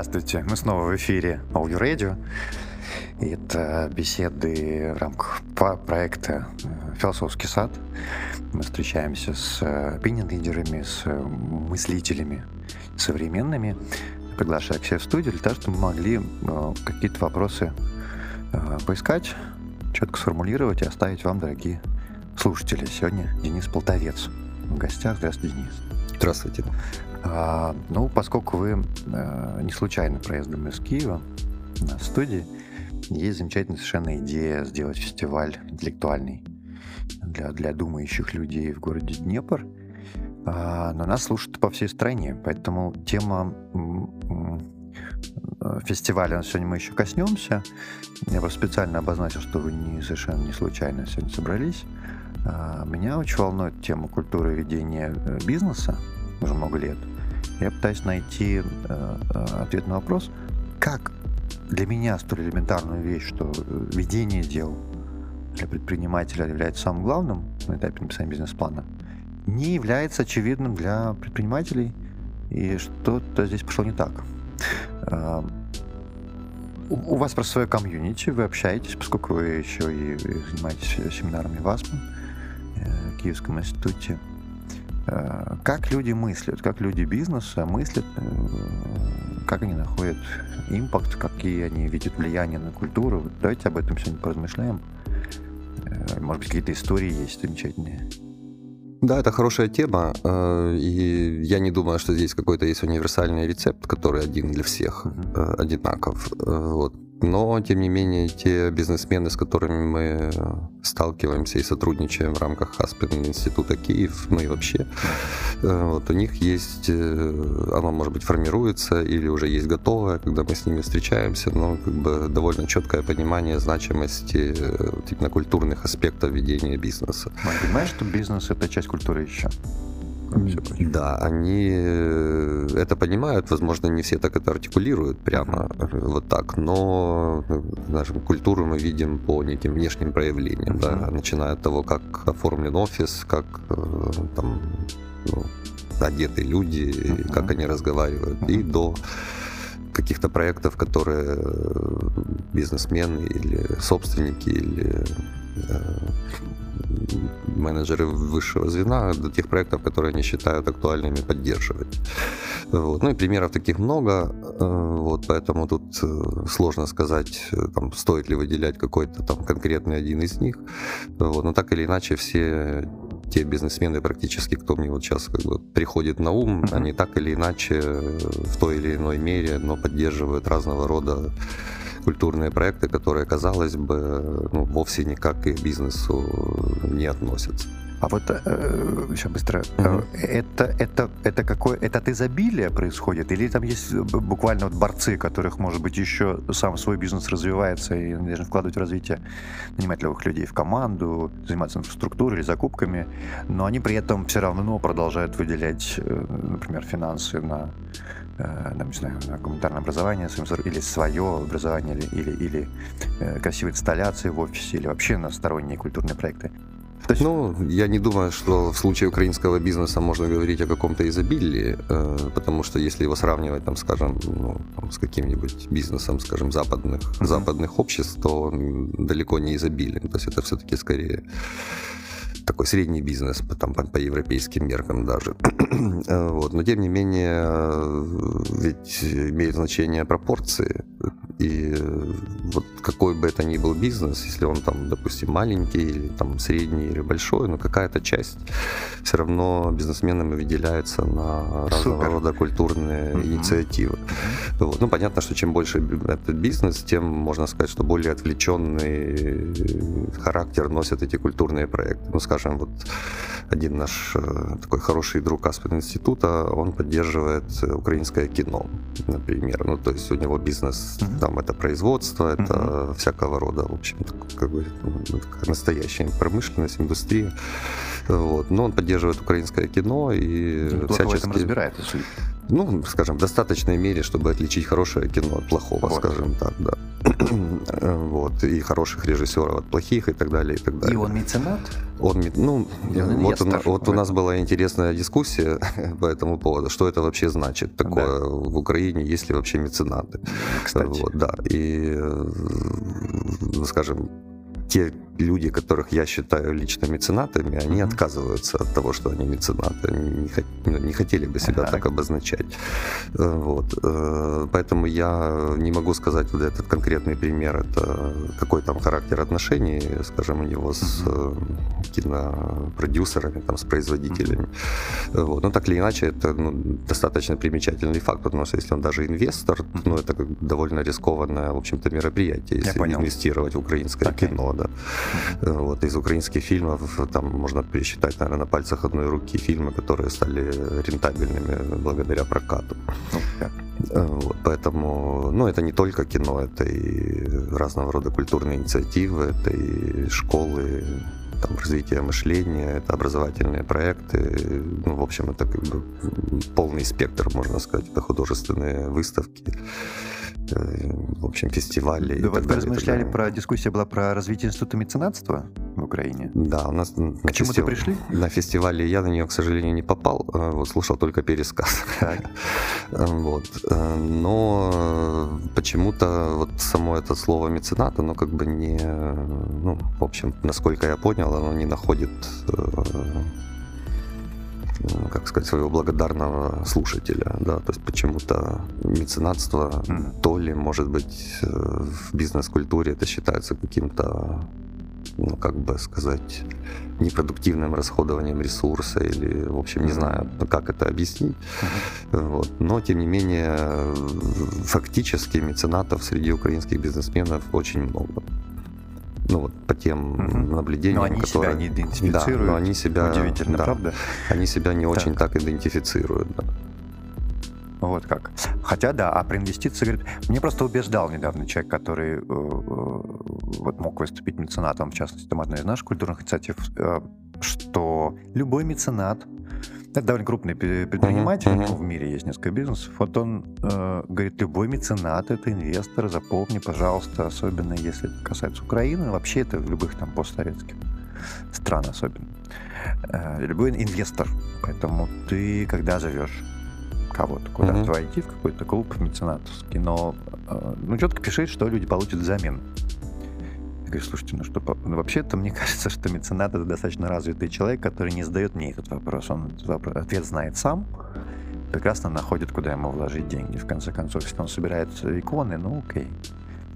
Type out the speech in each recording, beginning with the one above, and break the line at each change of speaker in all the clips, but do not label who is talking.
Здравствуйте, мы снова в эфире OU Radio. Это беседы в рамках проекта э, «Философский сад». Мы встречаемся с опинион-лидерами, с мыслителями современными, приглашая к себе в студию для того, чтобы мы могли э, какие-то вопросы э, поискать, четко сформулировать и оставить вам, дорогие слушатели. Сегодня Денис Полтовец в гостях. Здравствуйте, Денис.
Здравствуйте.
А, ну, поскольку вы а, не случайно проездом из Киева на студии, есть замечательная совершенно идея сделать фестиваль интеллектуальный для, для думающих людей в городе Днепр. А, но нас слушают по всей стране, поэтому тема фестиваля сегодня мы еще коснемся. Я просто специально обозначил, что вы не совершенно не случайно сегодня собрались. А, меня очень волнует тема культуры ведения э, бизнеса уже много лет. Я пытаюсь найти э, э, ответ на вопрос, как для меня столь элементарную вещь, что ведение дел для предпринимателя является самым главным на этапе написания бизнес-плана, не является очевидным для предпринимателей, и что-то здесь пошло не так. А, у вас просто свое комьюнити, вы общаетесь, поскольку вы еще и занимаетесь семинарами в АСПА. Киевском институте. Э, как люди мыслят, как люди бизнеса мыслят, э, как они находят импакт, какие они видят влияние на культуру. Давайте об этом сегодня поразмышляем. Э, может быть, какие-то истории есть замечательные.
Да, это хорошая тема, и я не думаю, что здесь какой-то есть универсальный рецепт, который один для всех одинаков. Вот. Но, тем не менее, те бизнесмены, с которыми мы сталкиваемся и сотрудничаем в рамках Аспен Института Киев, ну и вообще, э, вот у них есть, э, оно, может быть, формируется или уже есть готовое, когда мы с ними встречаемся, но как бы довольно четкое понимание значимости э, вот, именно культурных аспектов ведения бизнеса.
Понимаешь, что бизнес — это часть культуры еще?
Да, они э, это понимают, возможно, не все так это артикулируют прямо э, вот так, но нашу культуру мы видим по неким внешним проявлениям, mm-hmm. да, начиная от того, как оформлен офис, как э, там ну, одеты люди, mm-hmm. как они разговаривают, mm-hmm. и до каких-то проектов, которые бизнесмены или собственники или менеджеры высшего звена до тех проектов, которые они считают актуальными, поддерживать. Вот. Ну и примеров таких много, э, вот, поэтому тут э, сложно сказать, э, там, стоит ли выделять какой-то там конкретный один из них. Вот. Но так или иначе все те бизнесмены практически, кто мне вот сейчас как бы приходит на ум, uh-huh. они так или иначе в той или иной мере, но поддерживают разного рода культурные проекты, которые, казалось бы, ну, вовсе никак к их бизнесу не относятся.
А вот э, еще быстро, mm-hmm. это это это какое это от изобилия происходит или там есть буквально вот борцы, которых может быть еще сам свой бизнес развивается и должны вкладывать в развитие нанимать новых людей в команду, заниматься инфраструктурой или закупками, но они при этом все равно продолжают выделять, э, например, финансы на Э, там, не знаю, гуманитарное образование или свое образование, или, или, или э, красивые инсталляции в офисе, или вообще на сторонние культурные проекты.
То есть... Ну, я не думаю, что в случае украинского бизнеса можно говорить о каком-то изобилии, э, потому что если его сравнивать, там, скажем, ну, там, с каким-нибудь бизнесом, скажем, западных, uh-huh. западных обществ, то он далеко не изобилен. То есть это все-таки скорее такой средний бизнес, там, по, по европейским меркам даже. вот. Но тем не менее, ведь имеет значение пропорции. И вот какой бы это ни был бизнес, если он там, допустим, маленький или там средний или большой, но какая-то часть все равно бизнесменами выделяется на разного Супер. рода культурные mm-hmm. инициативы. Mm-hmm. Вот. Ну, понятно, что чем больше этот бизнес, тем можно сказать, что более отвлеченный характер носят эти культурные проекты. Ну, скажем, вот один наш э, такой хороший друг Аспен института, он поддерживает украинское кино, например. Ну, то есть у него бизнес, mm-hmm. Там это производство, это mm-hmm. всякого рода, в общем, как бы ну, настоящая промышленность, индустрия. Вот. Но он поддерживает украинское кино и
ну, всячески... в этом разбирается,
ну, скажем, в достаточной мере, чтобы отличить хорошее кино от плохого, вот. скажем так, да. вот, и хороших режиссеров от плохих и так далее, и так далее.
И он меценат?
Он, ну, он вот, у, вот у нас была интересная дискуссия по этому поводу, что это вообще значит такое да. в Украине, есть ли вообще меценаты.
Кстати.
Вот, да, и, э, скажем, те люди, которых я считаю лично меценатами, они mm-hmm. отказываются от того, что они меценаты. Они не, ну, не хотели бы себя так обозначать. Э, вот. Э, поэтому я не могу сказать вот этот конкретный пример, это какой там характер отношений, скажем, у него с mm-hmm. кинопродюсерами, там, с производителями. Mm-hmm. Вот. Но так или иначе, это ну, достаточно примечательный факт, потому что если он даже инвестор, mm-hmm. ну, это довольно рискованное, в общем-то, мероприятие, если инвестировать в украинское okay. кино. Да. Вот, из украинских фильмов там можно пересчитать, наверное, на пальцах одной руки фильмы, которые стали рентабельными благодаря прокату. Вот, поэтому, ну, это не только кино, это и разного рода культурные инициативы, это и школы, там, развитие мышления, это образовательные проекты, ну, в общем, это как бы полный спектр, можно сказать, это художественные выставки. Э, в общем, фестивалей.
Да, вот вы размышляли про, дискуссия была про развитие института меценатства в Украине?
Да, у нас на
К чему фестив... пришли?
На фестивале я на нее, к сожалению, не попал, э, вот, слушал только пересказ. Так. Э, вот. Но почему-то вот само это слово меценат, оно как бы не, ну, в общем, насколько я понял, оно не находит как сказать, своего благодарного слушателя, да, то есть почему-то меценатство mm-hmm. то ли, может быть, э, в бизнес-культуре это считается каким-то, ну, как бы сказать, непродуктивным расходованием ресурса или, в общем, не знаю, как это объяснить. Mm-hmm. Вот. Но, тем не менее, фактически меценатов среди украинских бизнесменов очень много ну вот по тем угу. наблюдениям,
но они
которые...
себя не идентифицируют.
Да, но они себя...
Удивительно,
да,
правда?
Они себя не так. очень так идентифицируют, да.
Вот как. Хотя, да, а про инвестиции, говорит, мне просто убеждал недавно человек, который э, э, вот мог выступить меценатом, в частности, там одна из наших культурных инициатив, э, что любой меценат это довольно крупный предприниматель, uh-huh, uh-huh. в мире есть несколько бизнесов. Вот он э, говорит, любой меценат это инвестор, запомни, пожалуйста, особенно если это касается Украины, вообще это в любых там постсоветских стран особенно. Э, любой инвестор. Поэтому ты, когда зовешь кого-то куда-то uh-huh. войти, в какой-то клуб меценатовский, но э, ну четко пиши, что люди получат взамен. Я говорю, слушайте, ну что, ну, вообще-то мне кажется, что меценат это достаточно развитый человек, который не задает мне этот вопрос. Он ответ знает сам, прекрасно находит, куда ему вложить деньги. В конце концов, если он собирает иконы, ну окей.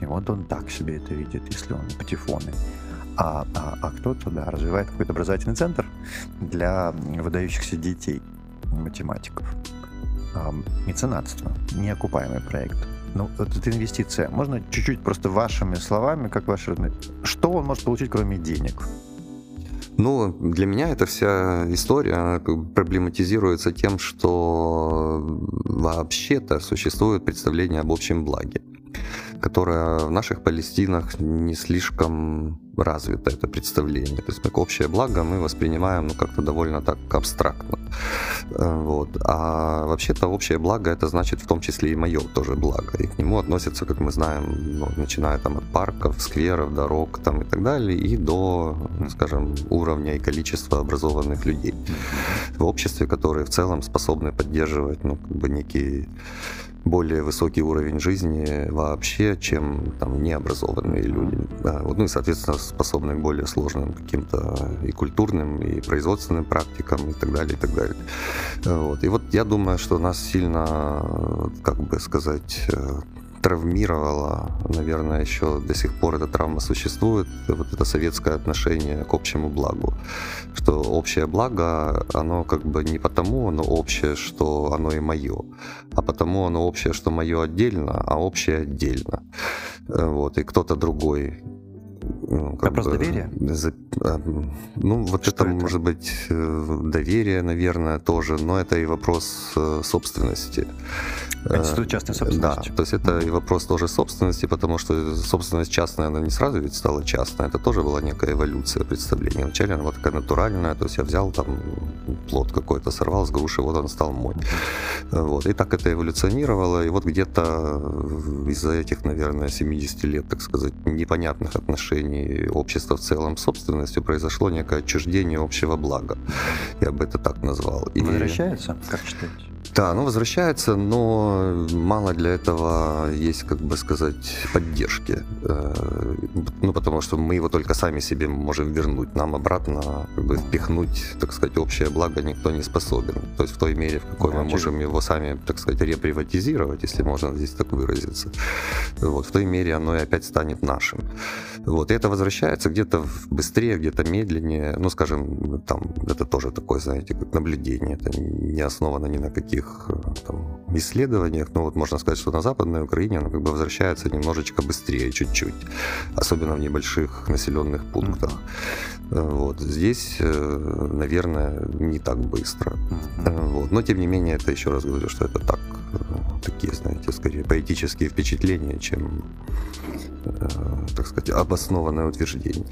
И вот он так себе это видит, если он патефоны. А, а, а кто-то, да, развивает какой-то образовательный центр для выдающихся детей, математиков. Меценатство, неокупаемый проект. Ну, вот эта инвестиция, можно чуть-чуть просто вашими словами, как ваши... Что он может получить, кроме денег?
Ну, для меня эта вся история проблематизируется тем, что вообще-то существует представление об общем благе, которое в наших Палестинах не слишком развито это представление. То есть как общее благо мы воспринимаем ну, как-то довольно так абстрактно. Э, вот. А вообще-то общее благо это значит в том числе и мое тоже благо. И к нему относятся, как мы знаем, ну, начиная там от парков, скверов, дорог там, и так далее, и до, скажем, уровня и количества образованных людей в обществе, которые в целом способны поддерживать ну, как бы некий более высокий уровень жизни вообще, чем там необразованные люди. Да, вот, ну и, соответственно, способны к более сложным каким-то и культурным, и производственным практикам, и так далее, и так далее. Вот. И вот я думаю, что нас сильно, как бы сказать, травмировала, наверное, еще до сих пор эта травма существует, вот это советское отношение к общему благу. Что общее благо, оно как бы не потому оно общее, что оно и мое, а потому оно общее, что мое отдельно, а общее отдельно. Э, вот, и кто-то другой
Ну, Вопрос бы, доверия? За,
ну, вот это, это может быть э, доверие, наверное, тоже, но это и вопрос э, собственности.
Институт частной собственности.
Да, то есть это и вопрос тоже собственности, потому что собственность частная, она не сразу ведь стала частной, это тоже была некая эволюция представления. Вначале она была такая натуральная, то есть я взял там плод какой-то, сорвал с груши, вот он стал мой. Вот. И так это эволюционировало, и вот где-то из-за этих, наверное, 70 лет, так сказать, непонятных отношений общества в целом с собственностью произошло некое отчуждение общего блага. Я бы это так назвал.
И... Возвращается, как считаете?
Да, ну возвращается, но мало для этого есть, как бы сказать, поддержки. Э, ну, потому что мы его только сами себе можем вернуть. Нам обратно как бы впихнуть, так сказать, общее благо никто не способен. То есть в той мере, в какой да, мы можем его сами, так сказать, реприватизировать, если можно здесь так выразиться. Вот, в той мере оно и опять станет нашим. Вот, и это возвращается где-то быстрее, где-то медленнее. Ну, скажем, там, это тоже такое, знаете, как наблюдение. Это не основано ни на каких таких э, там, исследованиях, ну вот можно сказать, что на Западной Украине она как бы возвращается немножечко быстрее, чуть-чуть, особенно в небольших населенных пунктах. Mm-hmm. Вот. Здесь, э, наверное, не так быстро. Вот. Но, тем не менее, это еще раз говорю, что это так, такие, знаете, скорее поэтические впечатления, чем Э, так сказать, обоснованное утверждение.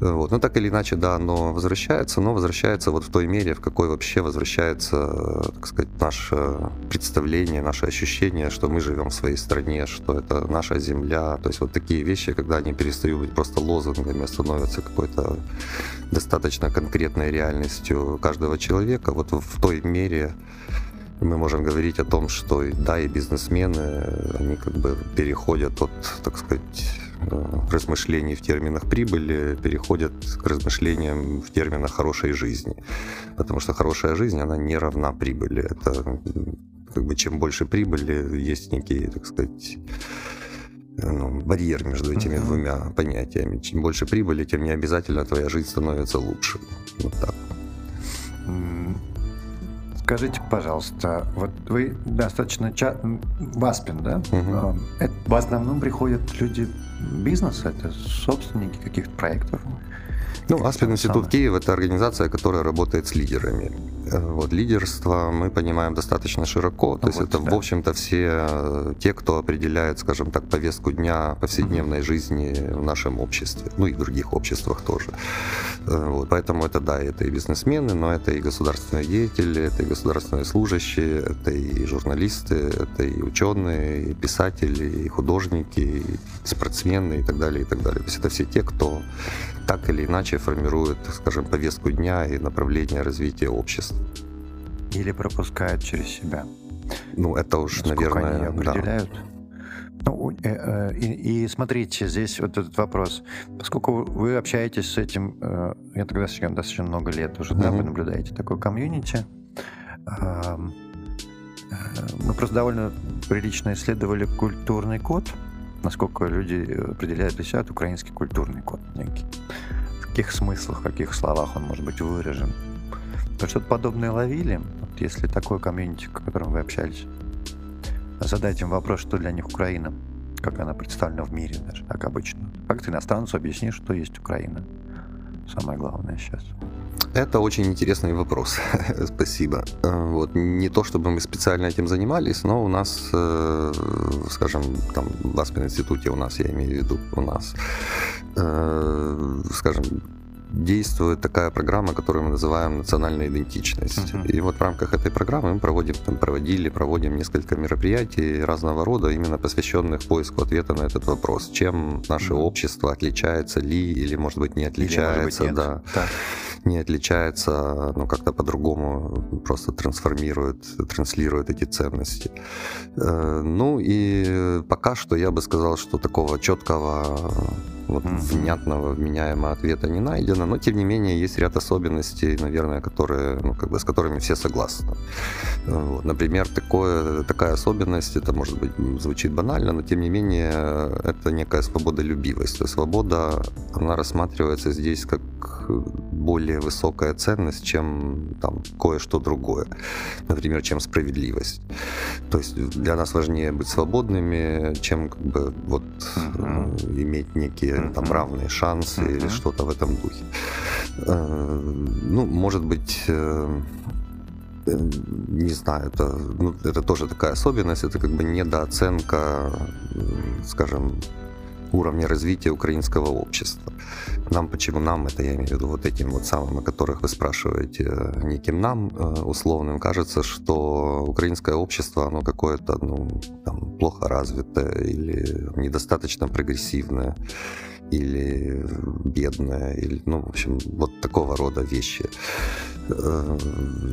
Вот. Но так или иначе, да, оно возвращается, но возвращается вот в той мере, в какой вообще возвращается, так сказать, наше представление, наше ощущение, что мы живем в своей стране, что это наша земля. То есть вот такие вещи, когда они перестают быть просто лозунгами, а становятся какой-то достаточно конкретной реальностью каждого человека, вот в той мере, мы можем говорить о том, что да, и бизнесмены, они как бы переходят от, так сказать, э, размышлений в терминах прибыли, переходят к размышлениям в терминах хорошей жизни. Потому что хорошая жизнь, она не равна прибыли. Это как бы чем больше прибыли, есть некий, так сказать, ну, барьер между этими uh-huh. двумя понятиями. Чем больше прибыли, тем не обязательно твоя жизнь становится лучше. Вот так.
Скажите, пожалуйста, вот вы достаточно ча... в Аспен, да? Угу. Это в основном приходят люди бизнеса, это собственники каких-то проектов.
Ну, Аспен Институт Киев – это организация, которая работает с лидерами. Э, вот, лидерство мы понимаем достаточно широко, то ну, есть вот, это, да. в общем-то, все э, те, кто определяет, скажем так, повестку дня повседневной mm-hmm. жизни в нашем обществе, ну и в других обществах тоже. Э, вот, поэтому это, да, это и бизнесмены, но это и государственные деятели, это и государственные служащие, это и журналисты, это и ученые, и писатели, и художники, и спортсмены и так далее, и так далее. То есть это все те, кто так или иначе формирует, скажем, повестку дня и направление развития общества.
Или пропускают через себя.
Ну, это уж, Насколько наверное,
они определяют. Да. Ну, э, э, и, и смотрите, здесь вот этот вопрос. Поскольку вы общаетесь с этим, э, я тогда достаточно, достаточно много лет уже, mm-hmm. да, вы наблюдаете такой комьюнити. Мы просто довольно прилично исследовали культурный код, насколько люди определяют для себя украинский культурный код некий. В каких смыслах, в каких словах он может быть выражен. То что-то подобное ловили, вот если такой комьюнити, с которым вы общались, задать им вопрос, что для них Украина, как она представлена в мире даже, как обычно. Как ты иностранцу объяснишь, что есть Украина? Самое главное сейчас.
Это очень интересный вопрос. Спасибо. Э, вот. Не то, чтобы мы специально этим занимались, но у нас, э, скажем, там в Аспен институте у нас, я имею в виду, у нас, э, скажем, действует такая программа, которую мы называем национальная идентичность. Uh-huh. И вот в рамках этой программы мы проводим, там, проводили, проводим несколько мероприятий разного рода, именно посвященных поиску ответа на этот вопрос. Чем наше uh-huh. общество отличается ли или, может быть, не отличается, или, быть, да. Так не отличается, ну, как-то по-другому просто трансформирует, транслирует эти ценности. Э, ну и пока что я бы сказал, что такого четкого вот внятного, вменяемого ответа не найдено, но тем не менее есть ряд особенностей, наверное, которые, ну, как бы, с которыми все согласны. Вот. Например, такое, такая особенность, это может быть звучит банально, но тем не менее это некая свободолюбивость. Свобода, она рассматривается здесь как более высокая ценность, чем там кое-что другое. Например, чем справедливость. То есть для нас важнее быть свободными, чем как бы вот uh-huh. иметь некие uh-huh. там равные шансы uh-huh. или что-то в этом духе. Э, ну, может быть, э, не знаю, это, ну, это тоже такая особенность, это как бы недооценка, скажем, уровня развития украинского общества. Нам, почему нам, это я имею в виду вот этим вот самым, о которых вы спрашиваете, неким нам э, условным, кажется, что украинское общество, оно какое-то, ну, там, плохо развитое или недостаточно прогрессивное или бедная, или, ну, в общем, вот такого рода вещи э,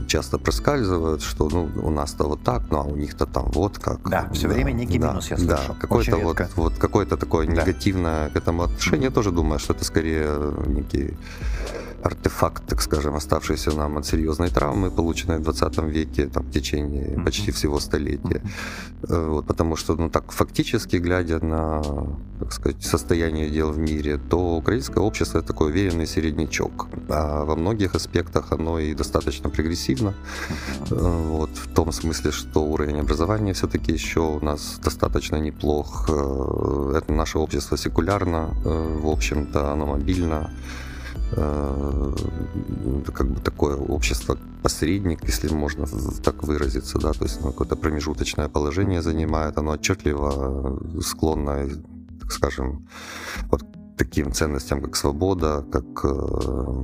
часто проскальзывают, что ну, у нас-то вот так, ну а у них-то там вот как.
Да, все да, время некий да, минус я слышу.
Да, какое-то вот, вот какое-то такое да. негативное к этому отношение. Я тоже думаю, что это скорее некий артефакт, так скажем, оставшийся нам от серьезной травмы, полученной в 20 веке, там, в течение mm-hmm. почти всего столетия. Mm-hmm. Вот, потому что, ну так, фактически, глядя на, так сказать, состояние дел в мире, то украинское общество это такой уверенный середнячок. А во многих аспектах оно и достаточно прогрессивно. Mm-hmm. Вот, в том смысле, что уровень образования все-таки еще у нас достаточно неплох. Э, это наше общество секулярно, в общем-то, оно мобильно. Э, как бы такое общество посредник, если можно так выразиться, да, то есть оно какое-то промежуточное положение занимает, оно отчетливо склонно, так скажем, вот таким ценностям, как свобода, как э,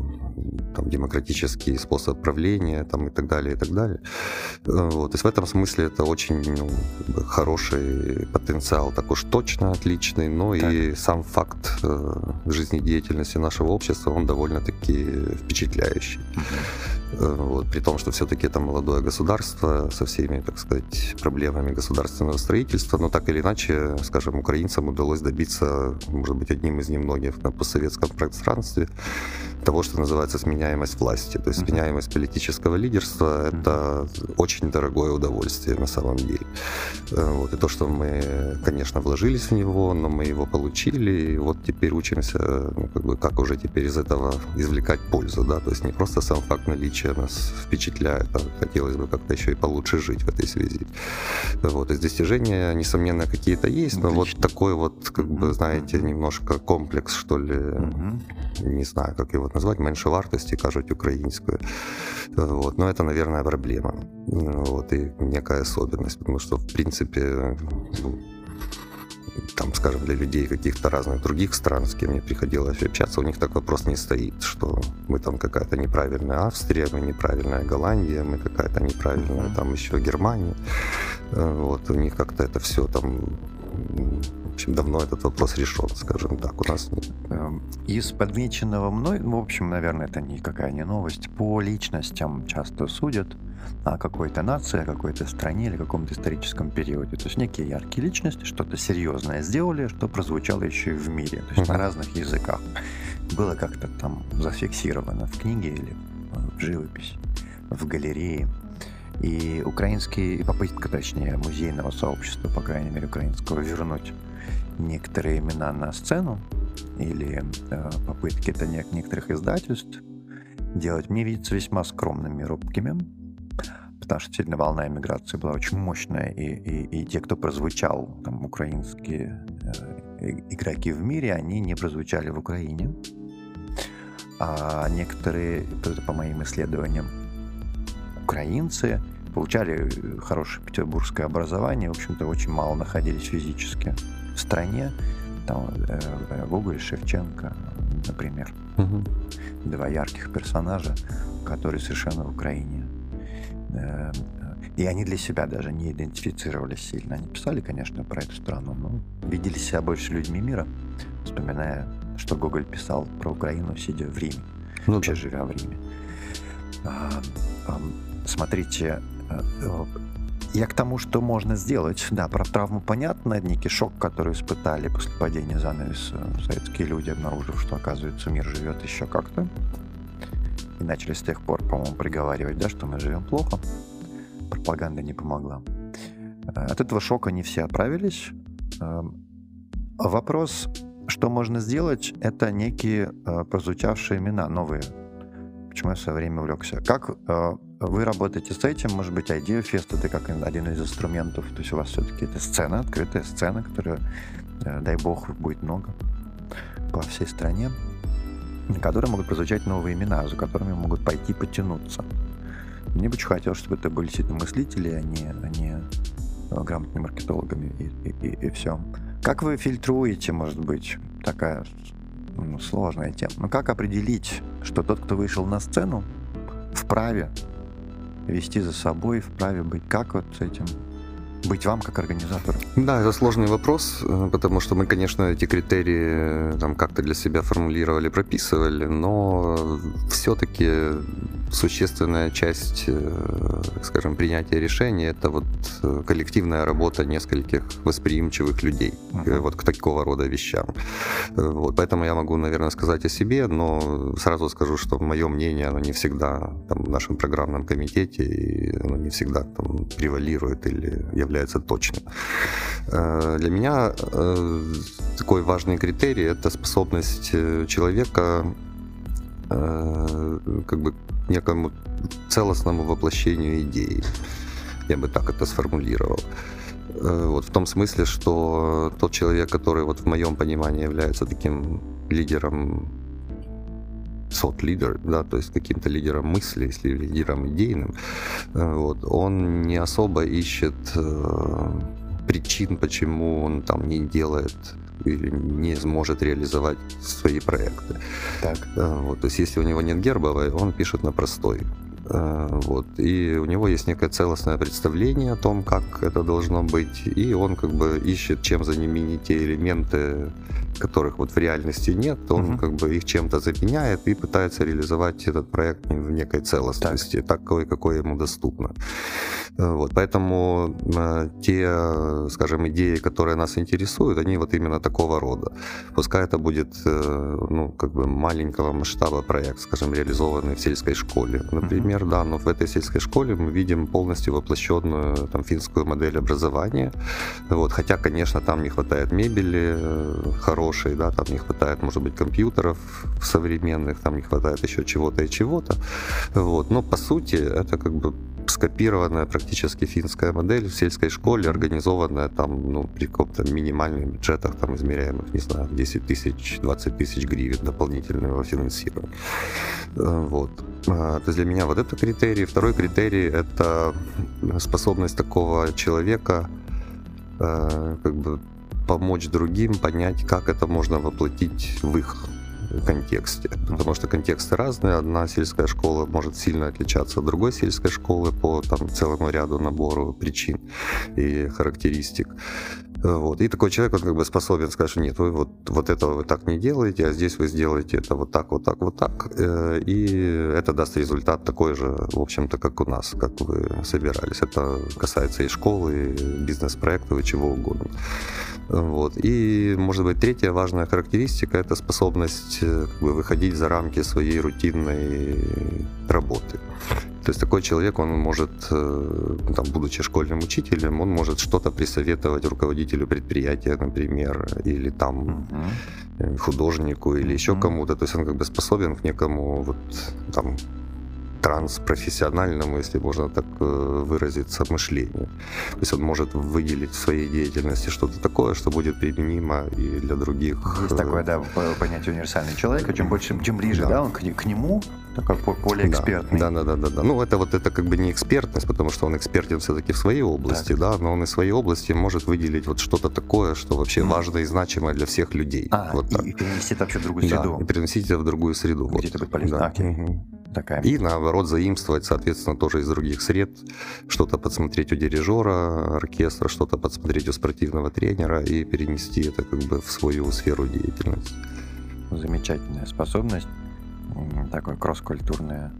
там, демократический способ правления там, и так далее, и так далее. Э, вот. То есть в этом смысле это очень ну, хороший потенциал, так уж точно отличный, но так. и сам факт э, жизнедеятельности нашего общества, он довольно-таки впечатляющий. Угу. Вот, при том, что все-таки это молодое государство со всеми, так сказать, проблемами государственного строительства, но так или иначе, скажем, украинцам удалось добиться, может быть, одним из немногих на постсоветском пространстве того, что называется сменяемость власти. То есть сменяемость политического лидерства — это очень дорогое удовольствие на самом деле. Э, вот. И то, что мы, конечно, вложились в него, но мы его получили, и вот теперь учимся, ну, как бы, как уже теперь из этого извлекать пользу, да, то есть не просто сам факт наличия нас впечатляет, а хотелось бы как-то еще и получше жить в этой связи. Вот. Из достижения, несомненно, какие-то есть, но Отлично. вот такой вот, как бы, знаете, немножко комплекс, что ли, угу. не знаю, как его назвать, меншовартості, кажуть, українською. Вот. Но это, наверное, проблема. Вот. И некая особенность, потому что, в принципе, там, скажем, для людей каких-то разных других стран, с кем мне приходилось общаться, у них так вопрос не стоит, что мы там какая-то неправильная Австрия, мы неправильная Голландия, мы какая-то неправильная там еще Германия. Вот, у них как-то это все там общем, давно этот вопрос решен, скажем так, у нас.
Эм, из подмеченного мной, ну, в общем, наверное, это никакая не новость, по личностям часто судят о какой-то нации, о какой-то стране или каком-то историческом периоде. То есть некие яркие личности что-то серьезное сделали, что прозвучало еще и в мире, то есть uh-huh. на разных языках. Было как-то там зафиксировано в книге или в живописи, в галерее. И украинский, попытка, точнее, музейного сообщества, по крайней мере, украинского, вернуть некоторые имена на сцену или э, попытки это некоторых издательств делать мне видится весьма скромными, робкими, потому что действительно волна иммиграции была очень мощная, и, и, и те, кто прозвучал, там, украинские э, игроки в мире, они не прозвучали в Украине. А некоторые, по моим исследованиям, украинцы получали хорошее петербургское образование, в общем-то, очень мало находились физически в стране, там, э, э, Гоголь, Шевченко, например. Угу. Два ярких персонажа, которые совершенно в Украине. Э, и они для себя даже не идентифицировались сильно. Они писали, конечно, про эту страну, но видели себя больше людьми мира, вспоминая, что Гоголь писал про Украину, сидя в Риме, ну, вообще да. живя в Риме. Смотрите, я к тому, что можно сделать. Да, про травму понятно. Некий шок, который испытали после падения занавеса советские люди, обнаружив, что, оказывается, мир живет еще как-то. И начали с тех пор, по-моему, приговаривать, да, что мы живем плохо. Пропаганда не помогла. От этого шока не все оправились. Вопрос что можно сделать, это некие э, прозвучавшие имена, новые. Почему я в свое время увлекся. Как э, вы работаете с этим? Может быть, Idea Fest это как один из инструментов. То есть у вас все-таки это сцена, открытая сцена, которая, э, дай бог, будет много по всей стране, на которой могут прозвучать новые имена, за которыми могут пойти потянуться. Мне бы очень хотелось, чтобы это были действительно мыслители, а не, а не э, грамотными маркетологами и, и, и, и все. Как вы фильтруете, может быть, такая ну, сложная тема. Но как определить, что тот, кто вышел на сцену, вправе вести за собой, вправе быть? Как вот с этим быть вам как организатору?
Да, это сложный вопрос, э, потому что мы, конечно, эти критерии э, там как-то для себя формулировали, прописывали, но все-таки существенная часть, э, скажем, принятия решения это вот коллективная работа нескольких восприимчивых людей uh-huh. вот к такого рода вещам. Вот, поэтому я могу, наверное, сказать о себе, но сразу скажу, что мое мнение, оно не всегда там, в нашем программном комитете, и оно не всегда там превалирует или является точным. Э, для меня э, такой важный критерий – это способность э, человека как бы некому целостному воплощению идеи. Я бы так это сформулировал. Вот в том смысле, что тот человек, который вот в моем понимании является таким лидером сот лидер, да, то есть каким-то лидером мысли, если лидером идейным, э, вот, он не особо ищет э, причин, почему он там не делает или не сможет реализовать свои проекты. Так. Э, вот, то есть если у него нет гербовой, он пишет на простой. Э, вот. И у него есть некое целостное представление о том, как это должно быть, и он как бы ищет, чем заменить те элементы, которых вот в реальности нет, он угу. как бы их чем-то заменяет и пытается реализовать этот проект в некой целостности, так. такой, какой ему доступно. Э, вот, поэтому э, те, скажем, идеи, которые нас интересуют, они вот именно такого рода. Пускай это будет, ну, как бы маленького масштаба проект, скажем, реализованный в сельской школе, например, например, да, но в этой сельской школе мы видим полностью воплощенную там финскую модель образования. Вот, хотя, конечно, там не хватает мебели э, хорошей, да, там не хватает, может быть, компьютеров современных, там не хватает еще чего-то и чего-то. Вот, но по сути это как бы скопированная практически финская модель в сельской школе, организованная там, ну, при каком-то минимальных бюджетах, там, измеряемых, не знаю, 10 тысяч, 20 тысяч гривен дополнительного финансирования. Э, вот. А, то есть для меня вот это критерий. Второй критерий — это способность такого человека э, как бы помочь другим понять, как это можно воплотить в их контексте. Потому что контексты разные. Одна сельская школа может сильно отличаться от другой сельской школы по там, целому ряду набору причин и характеристик. Вот. И такой человек, он как бы способен сказать, что нет, вы вот, вот этого вы так не делаете, а здесь вы сделаете это вот так, вот так, вот так. Э, и это даст результат такой же, в общем-то, как у нас, как вы собирались. Это касается и школы, и бизнес-проектов, и чего угодно. Вот. И, может быть, третья важная характеристика – это способность э, как бы, выходить за рамки своей рутинной работы. То есть такой человек, он может, э, там, будучи школьным учителем, он может что-то присоветовать руководителю предприятия, например, или там uh-huh. художнику, или еще uh-huh. кому-то. То есть он как бы способен к некому вот там транспрофессиональному, если можно так э, выразиться, мышлению. То есть он может выделить в своей деятельности что-то такое, что будет применимо и для других.
Есть такое, да, понятие универсальный человек. Чем больше, чем ближе, да, да он к, к нему, такой более экспертный.
Да, да, да, да, да. Ну, это вот это как бы не экспертность, потому что он экспертен все-таки в своей области, так. да, но он из своей области может выделить вот что-то такое, что вообще mm. важно и значимо для всех людей.
А, вот и, так. и перенести это вообще в другую среду.
Да, и переносить это в другую среду.
Где вот. это будет полезно. Да. Угу.
Такая. И наоборот заимствовать, соответственно, тоже из других сред, что-то подсмотреть у дирижера оркестра, что-то подсмотреть у спортивного тренера и перенести это как бы в свою сферу деятельности.
Замечательная способность такое кросс-культурное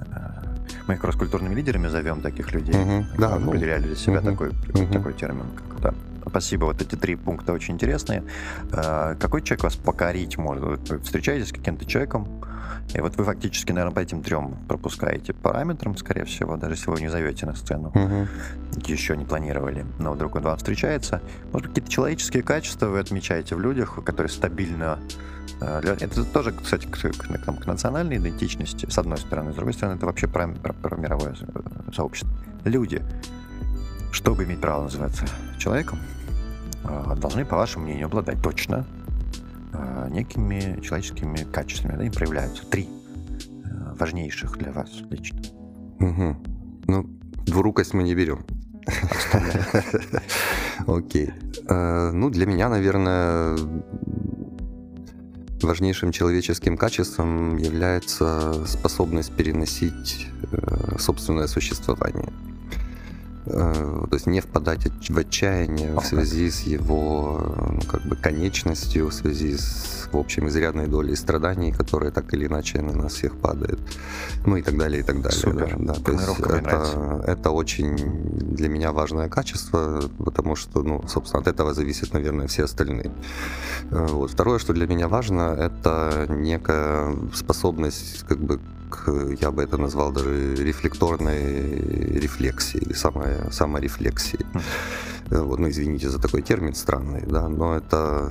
э, мы их кросс-культурными лидерами зовем таких людей. Uh-huh. Да, ну, определяли для себя uh-huh. такой, uh-huh. такой термин. Как, да. Спасибо, вот эти три пункта очень интересные. Э, какой человек вас покорить может? Вы встречаетесь с каким-то человеком, И вот вы фактически, наверное, по этим трем пропускаете параметрам, скорее всего, даже если вы не зовете на сцену,
Мгм.
еще не планировали, но вдруг он вам встречается. Может быть, какие-то человеческие качества вы отмечаете в людях, которые стабильно... э, Это тоже, кстати, к, к- там, к национальной идентичности, с одной стороны. С другой стороны, это вообще про, про- про мировое э, сообщество. Люди, чтобы иметь право называться человеком, э, должны, по вашему мнению, обладать точно некими человеческими качествами. Да, им проявляются три важнейших для вас лично.
Мгм. Ну, двурукость мы не берем. Окей. Ну, для меня, наверное, важнейшим человеческим качеством является способность переносить э, собственное существование. Э, То есть не впадать в отчаяние в
Ах,
связи с его ну, как бы конечностью, в связи с, в общем, изрядной долей страданий, которые так или иначе на нас всех падают. Ну и так далее, и так далее.
Супер.
Да, да. То есть это, это очень для меня важное качество, потому что, ну, собственно, от этого зависят, наверное, все остальные. Э, Вот. Второе, что для меня важно, это некая способность, как бы, я бы это назвал даже рефлекторной рефлексии, или самой, саморефлексии. Э, Вот, ну, извините за такой термин странный, да, но это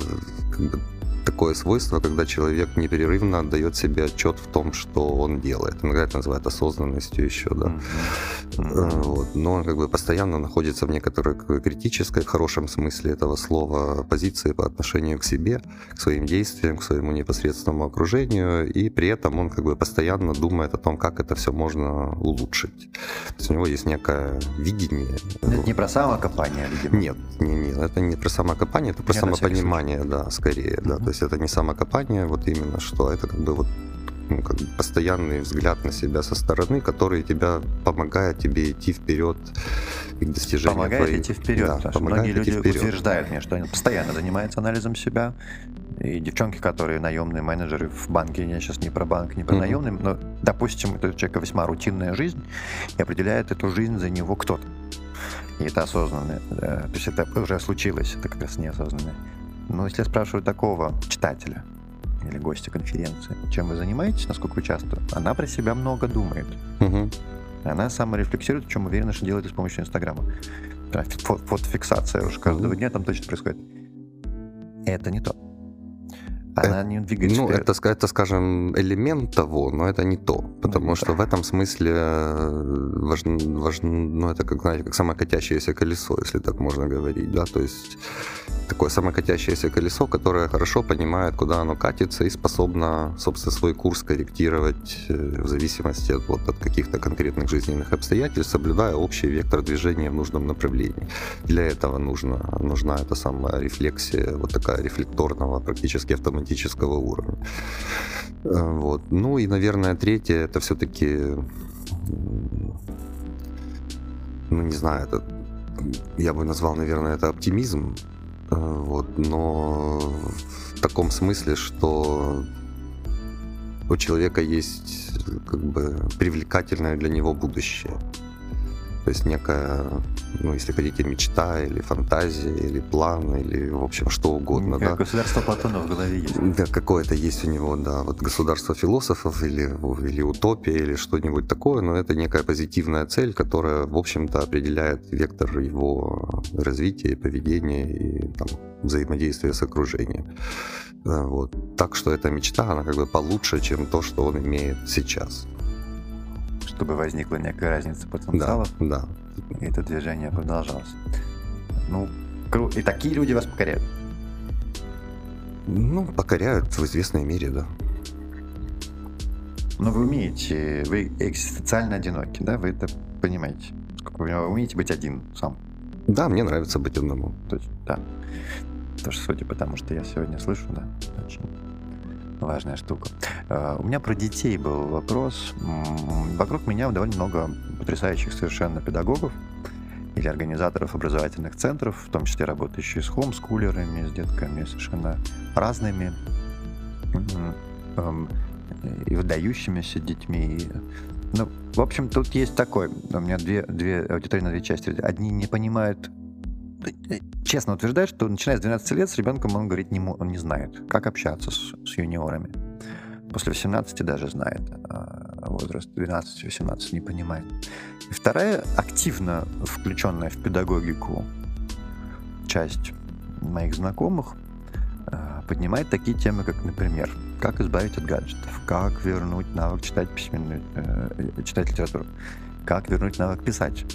как бы такое свойство, когда человек непрерывно отдает себе отчет в том, что он делает. Иногда это называют осознанностью еще, да. Э, Вот. Но он как бы постоянно находится в некоторой критической, в хорошем смысле этого слова, позиции по отношению к себе, к своим действиям, к своему непосредственному окружению, и при этом он как бы постоянно думает о том, как это все можно улучшить. То есть у него есть некое видение.
Это не про самокопание, видимо.
Нет, не, не, это не про самокопание, это про
всякий
самопонимание, да, скорее, да. То есть это не самокопание, вот именно что, это как бы вот ну, как бы постоянный взгляд на себя со стороны, который тебя помогает тебе идти вперед и к достижению
Помогает
твоих-
идти вперед.
Да,
потому что многие люди
вперед.
утверждают мне, что они постоянно занимаются анализом себя. И девчонки, которые наемные менеджеры в банке, я сейчас не про банк, не про
Мгм.
наемный, но, допустим, это у человека весьма рутинная жизнь, и определяет эту жизнь за него кто-то. И это осознанное. э, То есть это уже случилось, это как раз неосознанное. Но если я спрашиваю такого читателя или гостя конференции, чем вы занимаетесь, насколько вы часто, она про себя много думает.
Мгм.
Она саморефлексирует, в чем уверена, что делает с помощью Инстаграма. Фотофиксация уже каждого
Мгм.
дня там точно происходит. Это не то. Она не двигается
Ну,
вперед.
это, это, скажем, элемент того, но это не то. Потому
Ну,
что в этом смысле э, важно, важно, ну, это как, знаете, как самокатящееся колесо, если так можно говорить, да, то есть такое самокатящееся колесо, которое хорошо понимает, куда оно катится и способно, собственно, свой курс корректировать э, в зависимости от, вот, от каких-то конкретных жизненных обстоятельств, соблюдая общий вектор движения в нужном направлении. Для этого нужно, нужна эта самая рефлексия, вот такая рефлекторного, практически автоматического уровня. Э, Вот. Ну и, наверное, третье, это все-таки, ну не знаю, это, я бы назвал, наверное, это оптимизм, Э, вот, но в таком смысле, что у человека есть как бы привлекательное для него будущее. То есть некая, ну, если хотите, мечта или фантазия, или план, или, в общем, что угодно,
Как
да.
Государство Платона в голове есть.
Да, какое-то есть у него, да, вот государство философов или, или утопия или что-нибудь такое, но это некая позитивная цель, которая, в общем-то, определяет вектор его развития поведения и там, взаимодействия с окружением. Э, Вот. Так что эта мечта, она как бы получше, чем то, что он имеет сейчас.
Чтобы возникла некая разница
Да,
потенциалов,
да.
и это движение продолжалось. Ну, кру- и такие люди вас покоряют.
Ну, покоряют в известной мере, да.
Но вы умеете, вы экзистенциально одиноки, да? Вы это понимаете. Сколько вы умеете быть один сам.
Да, мне нравится быть одному.
То есть, да. Тоже судя по тому, что я сегодня слышу, да, очень важная штука. Э, У меня про детей был вопрос. Вокруг меня довольно много потрясающих совершенно педагогов или организаторов образовательных центров, в том числе работающие с хомскулерами, с детками совершенно разными эм, и выдающимися детьми. Ну, в общем, тут есть такой. У меня две, две аудитории на две части. Одни не понимают честно утверждает, что начиная с 12 лет с ребенком он говорить не, он не знает, как общаться с, с юниорами. после 18 даже знает, а возраст 12-18 не понимает. И вторая, активно включенная в педагогику часть моих знакомых, а, поднимает такие темы, как, например, как избавить от гаджетов, как вернуть навык читать письменную, э, читать литературу, как вернуть навык писать.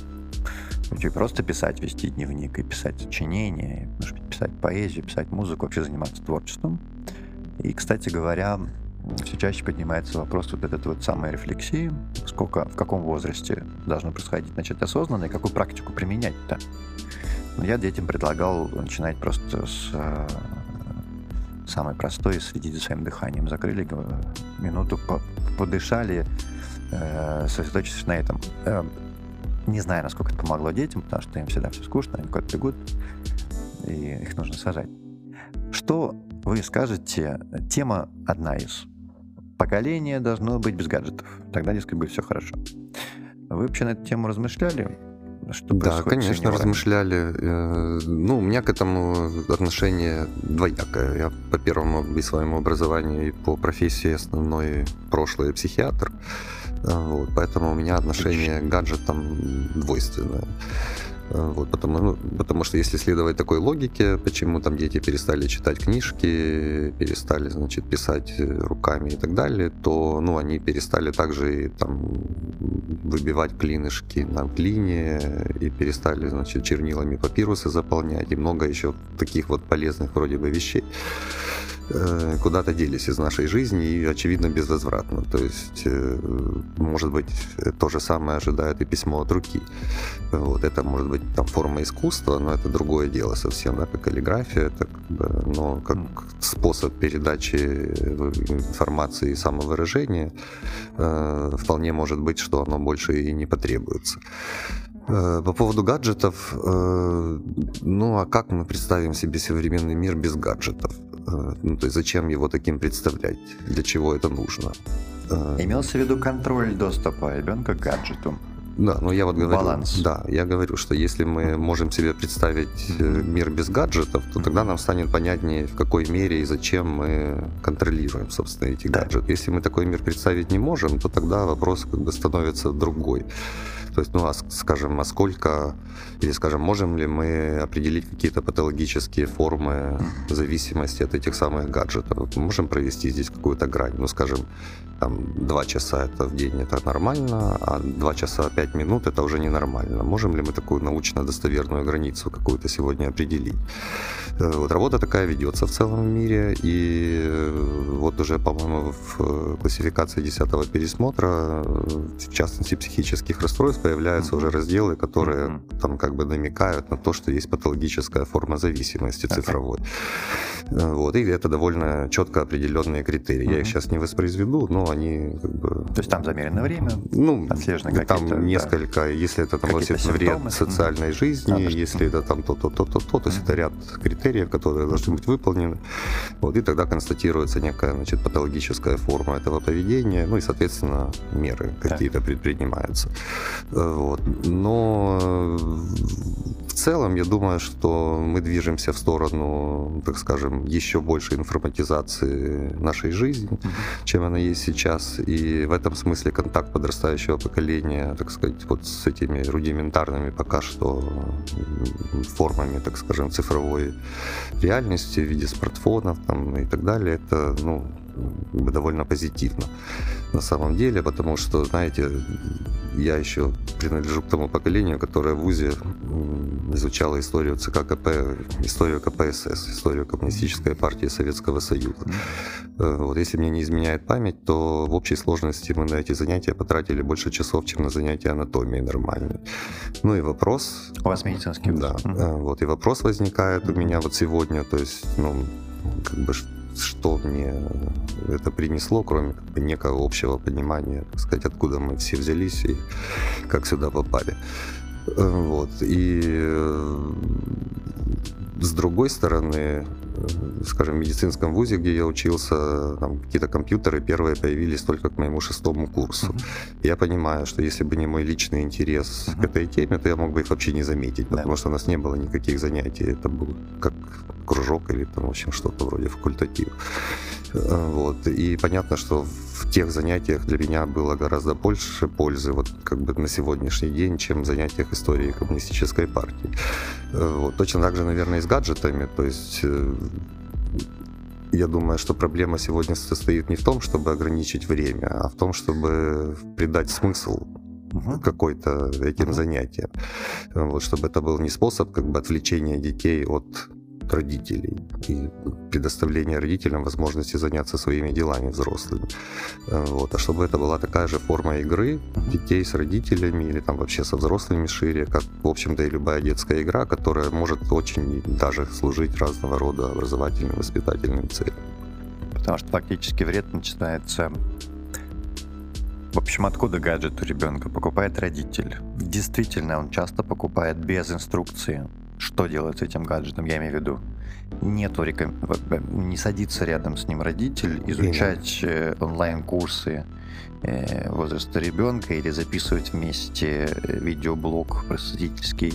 Вообще просто писать, вести дневник и писать сочинения, быть, писать поэзию, писать музыку, вообще заниматься творчеством. И, кстати говоря, все чаще поднимается вопрос вот этот вот самой рефлексии, сколько, в каком возрасте должно происходить, значит, осознанно, и какую практику применять-то. Я детям предлагал начинать просто с э, самой простой, следить за своим дыханием. Закрыли минуту, подышали, э, сосредоточились на этом. Э, не знаю, насколько это помогло детям, потому что им всегда все скучно, они куда-то бегут, и их нужно сажать. Что вы скажете? Тема одна из. Поколение должно быть без гаджетов. Тогда, дескать, будет все хорошо. Вы вообще на эту тему размышляли?
Что да, конечно, размышляли. Э, ну, у меня к этому отношение двоякое. Я по первому и своему образованию, и по профессии основной прошлый психиатр. Э, вот, поэтому у меня отношение к гаджетам двойственное. Э, вот, потому, ну, потому что если следовать такой логике, почему там дети перестали читать книжки, перестали, значит, писать руками и так далее, то, ну, они перестали также там выбивать клинышки на глине и перестали, значит, чернилами папирусы заполнять и много еще таких вот полезных вроде бы вещей. Э, куда-то делись из нашей жизни и, очевидно, безвозвратно. То есть, э, может быть, то же самое ожидает и письмо от руки. Вот, это может быть там форма искусства, но это другое дело совсем, да, как каллиграфия, это, но как способ передачи информации и самовыражения э, вполне может быть, что оно больше и не потребуется. По поводу гаджетов, ну а как мы представим себе современный мир без гаджетов? Э, ну, то есть зачем его таким представлять? Для чего это нужно?
Э, Имелся в виду контроль доступа ребенка к гаджету.
Да, но я вот говорю, Баланс. да, я говорю, что если мы можем себе представить mm-hmm. мир без гаджетов, то тогда нам станет понятнее, в какой мере и зачем мы контролируем, собственно, эти да. гаджеты. Если мы такой мир представить не можем, то тогда вопрос как бы становится другой. То есть, ну, а, скажем, а сколько, или, скажем, можем ли мы определить какие-то патологические формы зависимости от этих самых гаджетов? Мы можем провести здесь какую-то грань, ну, скажем, там, 2 часа это в день это нормально, а 2 часа 5 минут это уже ненормально. Можем ли мы такую научно-достоверную границу какую-то сегодня определить? Э, вот работа такая ведется в целом мире, и э, вот уже, по-моему, в классификации 10 пересмотра, в частности, психических расстройств, появляются уже разделы, которые там как бы намекают на то, что есть патологическая форма зависимости цифровой. Э, вот, и это довольно четко определенные критерии. Я их сейчас не воспроизведу, но они как бы...
То есть там замерено время,
ну, отслежены Там несколько, да. если это там носит вред социальной жизни, mm если это там то-то, то-то, то, то есть это ряд критериев, которые должны быть выполнены. Вот, и тогда констатируется некая, значит, патологическая форма этого поведения, ну и, соответственно, меры какие-то предпринимаются. Вот. Но в целом я думаю, что мы движемся в сторону, так скажем, еще большей информатизации нашей жизни, mm-hmm. чем она есть сейчас. И в этом смысле контакт подрастающего поколения, так сказать, вот с этими рудиментарными пока что формами, так скажем, цифровой реальности в виде смартфонов там, и так далее, это, ну, довольно позитивно на самом деле, потому что, знаете, я еще принадлежу к тому поколению, которое в ВУЗе изучало историю ЦК КП, историю КПСС, историю Коммунистической партии Советского Союза. Э, вот если мне не изменяет память, то в общей сложности мы на эти занятия потратили больше часов, чем на занятия анатомии нормальной. Ну и вопрос...
У вас медицинский
Да. Угу. Вот и вопрос возникает у меня вот сегодня, то есть, ну, как бы что мне это принесло, кроме как бы, некого общего понимания, так сказать, откуда мы все взялись и как сюда попали. Э, вот. И э, с другой стороны, скажем, в медицинском вузе, где я учился, там какие-то компьютеры первые появились только к моему шестому курсу. Mm-hmm. Я понимаю, что если бы не мой личный интерес mm-hmm. к этой теме, то я мог бы их вообще не заметить, потому yeah. что у нас не было никаких занятий. Это был как кружок или там, в общем, что-то вроде факультатив. Э, вот. И понятно, что в тех занятиях для меня было гораздо больше пользы вот как бы на сегодняшний день, чем в занятиях истории коммунистической партии. Э, вот. Точно так же, наверное, и с гаджетами. То есть э, я думаю, что проблема сегодня состоит не в том, чтобы ограничить время, а в том, чтобы придать смысл угу. какой-то этим угу. занятиям. Вот, чтобы это был не способ как бы отвлечения детей от родителей и предоставление родителям возможности заняться своими делами взрослыми. Э, вот. А чтобы это была такая же форма игры детей с родителями или там вообще со взрослыми шире, как, в общем-то, и любая детская игра, которая может очень даже служить разного рода образовательным, воспитательным целям.
Потому что фактически вред начинается в общем, откуда гаджет у ребенка? Покупает родитель. Действительно, он часто покупает без инструкции что делать с этим гаджетом, я имею в виду. Нету реком... не садится рядом с ним родитель, изучать э, онлайн-курсы э, возраста ребенка или записывать вместе э, видеоблог просветительский.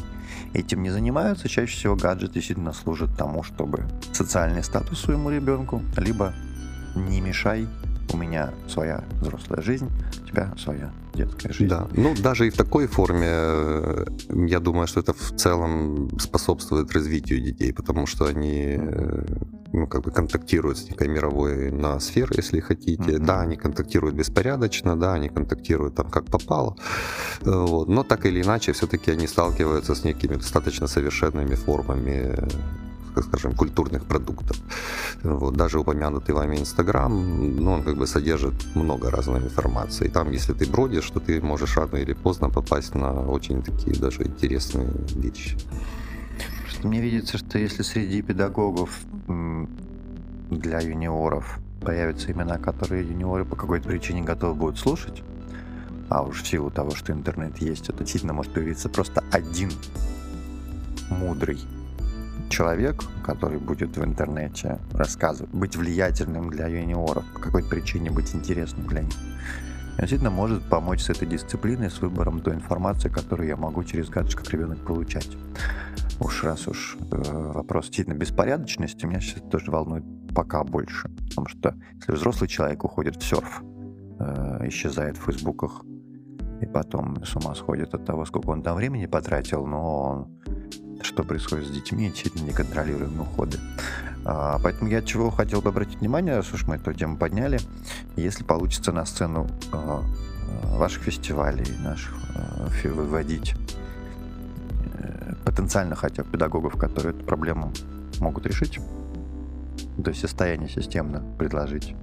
Этим не занимаются. Чаще всего гаджет действительно служит тому, чтобы социальный статус своему ребенку, либо не мешай, у меня своя взрослая жизнь, у тебя своя детская жизнь.
Да, ну даже и в такой форме, э, я думаю, что это в целом способствует развитию детей, потому что они э, ну, как бы контактируют с некой мировой на сферы, если хотите. Mm-hmm. Да, они контактируют беспорядочно, да, они контактируют там как попало, э, вот. но так или иначе все-таки они сталкиваются с некими достаточно совершенными формами скажем, культурных продуктов. Вот, даже упомянутый вами Инстаграм, ну, он как бы содержит много разной информации. Там, если ты бродишь, то ты можешь рано или поздно попасть на очень такие даже интересные вещи.
Просто мне видится, что если среди педагогов для юниоров появятся имена, которые юниоры по какой-то причине готовы будут слушать, а уж в силу того, что интернет есть, это действительно может появиться просто один мудрый человек, который будет в интернете рассказывать, быть влиятельным для юниоров, по какой-то причине быть интересным для них. Действительно может помочь с этой дисциплиной, с выбором той информации, которую я могу через гаджет как ребенок получать. Уж раз уж э, вопрос действительно беспорядочности, меня сейчас тоже волнует пока больше. Потому что если взрослый человек уходит в серф, э, исчезает в фейсбуках, и потом с ума сходит от того, сколько он там времени потратил, но он что происходит с детьми, действительно неконтролируемые уходы. А, поэтому я чего хотел бы обратить внимание, раз уж мы эту тему подняли, если получится на сцену а, а, ваших фестивалей, наших выводить э, потенциально хотя бы педагогов, которые эту проблему могут решить, то есть состояние системно предложить.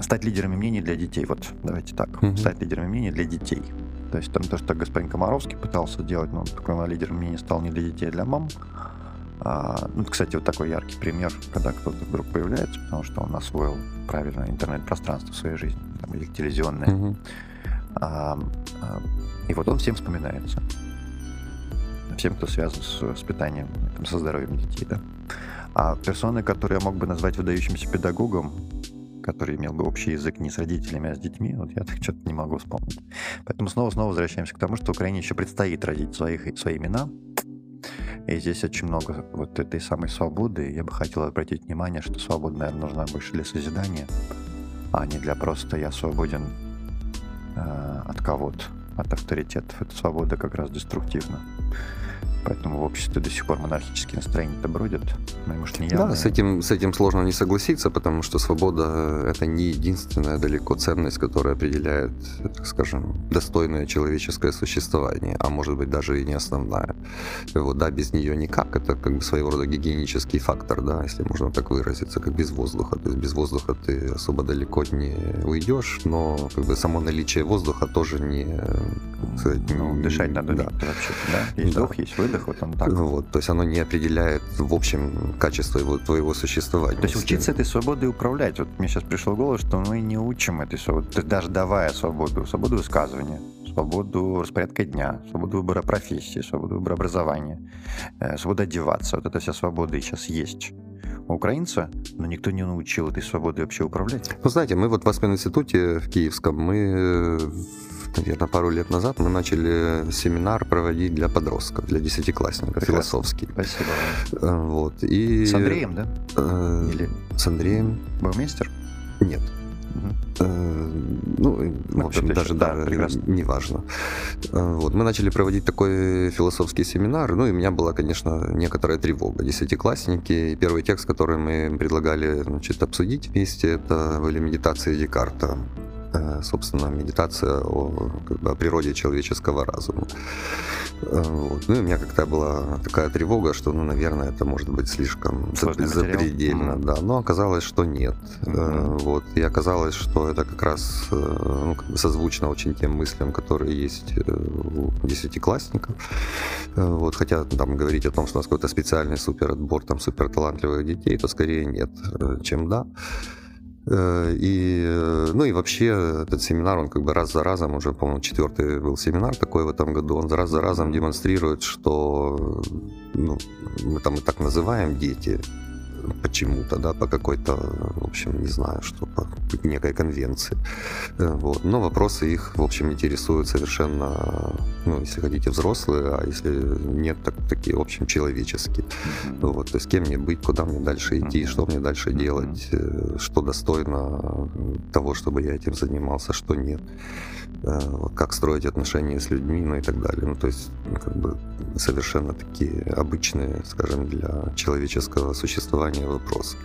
Стать лидерами мнений для детей. Вот, давайте так. Mm-hmm. Стать лидерами мнений для детей. То есть там то, что господин Комаровский пытался делать, но он такой лидер мне не стал не для детей, а для мам. А, ну, кстати, вот такой яркий пример, когда кто-то вдруг появляется, потому что он освоил правильно интернет-пространство в своей жизни, там, или телевизионное. Mm-hmm. А, а, и вот он всем вспоминается. Всем, кто связан с воспитанием, там, со здоровьем детей, да. А персоны, которые я мог бы назвать выдающимся педагогом, который имел бы общий язык не с родителями, а с детьми, вот я так что-то не могу вспомнить. Поэтому снова-снова возвращаемся к тому, что Украине еще предстоит родить своих, свои имена, и здесь очень много вот этой самой свободы. Я бы хотел обратить внимание, что свобода, наверное, нужна больше для созидания, а не для просто «я свободен э, от кого-то, от авторитетов». Эта свобода как раз деструктивна. Поэтому в обществе до сих пор монархические настроения-то бродят. Ну, может, не
Да, с этим, с этим сложно не согласиться, потому что свобода — это не единственная далеко ценность, которая определяет, так скажем, достойное человеческое существование, а может быть даже и не основная. Вот, да, без нее никак. Это как бы своего рода гигиенический фактор, да, если можно так выразиться, как без воздуха. То есть без воздуха ты особо далеко не уйдешь, но как бы само наличие воздуха тоже не...
Ну, не дышать надо да. вообще да? Есть да. вдох, есть выдох, вот он так.
Вот, то есть оно не определяет в общем качество его, твоего существования.
То есть учиться этой свободой управлять. Вот мне сейчас пришло в голову, что мы не учим этой свободы, даже давая свободу, свободу высказывания, свободу распорядка дня, свободу выбора профессии, свободу выбора образования, э, свободу одеваться. Вот эта вся свобода и сейчас есть. украинца, но никто не научил этой свободой вообще управлять.
Ну, знаете, мы вот в Аспен-институте в Киевском, мы, наверное, пару лет назад мы начали семинар проводить для подростков, для десятиклассников,
Прекрасно.
философский.
Спасибо.
Э, Вот. И...
С Андреем, да?
Э,
Или
С Андреем?
Баумейстер?
Нет. Э, Ну, в
Ну,
общем, даже
еще-
да,
прекрасно.
неважно. Вот, мы начали проводить такой философский семинар, ну и у меня была, конечно, некоторая тревога. Десятиклассники, первый текст, который мы предлагали значит, обсудить вместе, это были медитации Декарта. Э, Собственно, медитация о, как бы, о природе человеческого разума. Э, Вот. Ну и у меня как-то была такая тревога, что, ну, наверное, это может быть слишком
Сложный
зап-
материал.
запредельно,
Мгм.
да. Но оказалось, что нет. Э, Вот. И оказалось, что это как раз ну, как бы созвучно очень тем мыслям, которые есть у десятиклассников. Вот. Хотя там говорить о том, что у нас какой-то специальный супер отбор там суперталантливых детей, то скорее нет, чем да. Э, И, э, ну и вообще этот семинар, он как бы раз за разом, уже, по-моему, четвертый был семинар такой в этом году, он раз за разом демонстрирует, что ну, мы там и так называем дети почему-то, да, по какой-то, в общем, не знаю, что, по некой конвенции. Э, Вот. Но вопросы их, в общем, интересуют совершенно, ну, если хотите, взрослые, а если нет, так такие, в общем, человеческие. Вот, то есть кем мне быть, куда мне дальше идти, что мне дальше делать, э, что достойно того, чтобы я этим занимался, что нет, как строить отношения с людьми, ну и так далее. Ну, то есть, ну, как бы совершенно такие обычные, скажем, для человеческого существования вопросы.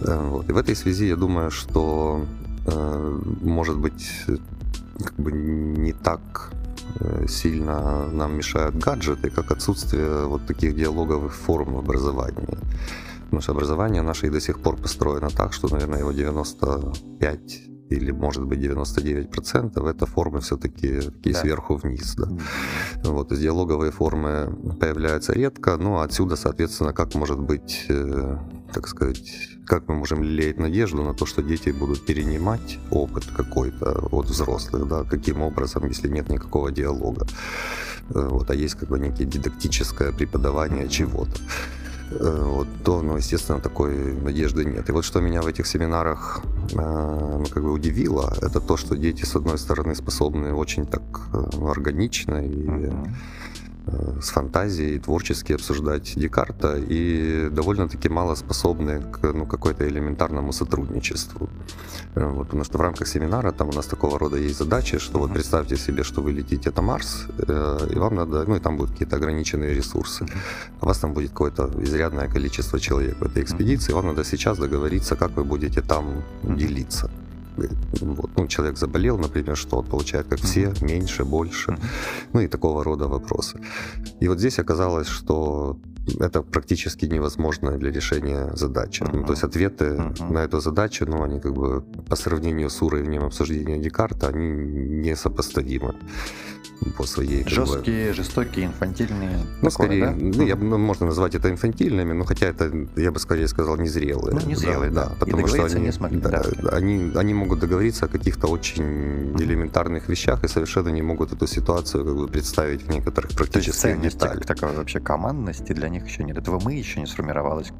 Э, Вот. И в этой связи я думаю, что э, может быть э, как бы не так э, сильно нам мешают гаджеты, как отсутствие вот таких диалоговых форм в образовании. Потому что образование наше и до сих пор построено так, что, наверное, его 95 или, может быть, 99% это формы все-таки такие
Да.
сверху вниз. Да.
Мгм.
Вот, то есть диалоговые формы появляются редко, но отсюда, соответственно, как может быть, э, так сказать, как мы можем лелеять надежду на то, что дети будут перенимать опыт какой-то от взрослых, да, каким образом, если нет никакого диалога. Э, Вот, а есть как бы некое дидактическое преподавание чего-то. Э, Вот, то, ну, естественно, такой надежды нет. И вот что меня в этих семинарах э, ну, как бы удивило, это то, что дети, с одной стороны, способны очень так э, ну, органично и с фантазией творчески обсуждать Декарта и довольно-таки мало способны к ну, какой-то элементарному сотрудничеству. Э, Вот, потому что в рамках семинара там у нас такого рода есть задачи, что вот представьте себе, что вы летите на Марс, э, и вам надо, ну и там будут какие-то ограниченные ресурсы.
Мгм.
У вас там будет какое-то изрядное количество человек в этой экспедиции, вам надо сейчас договориться, как вы будете там делиться. Вот. Ну, человек заболел, например, что он получает, как все, меньше, больше. Ну и такого рода вопросы. И вот здесь оказалось, что это практически невозможно для решения задачи. Ну,
Мгм.
то есть ответы
Мгм.
на эту задачу, ну, они как бы по сравнению с уровнем обсуждения Декарта, они несопоставимы по своей... как бы,
Жесткие, жестокие, инфантильные.
ну,
Такое,
скорее,
да?
ну, я, ну, можно назвать это инфантильными, но хотя это, я бы скорее сказал, незрелые.
Ну, незрелые, да. И
потому что они,
не смогли,
да,
да.
они, они могут договориться о каких-то очень элементарных вещах и совершенно не могут эту ситуацию как бы представить в некоторых
То есть
практических деталях.
как таковой вообще командности для них еще нет. Этого мы еще не сформировалось.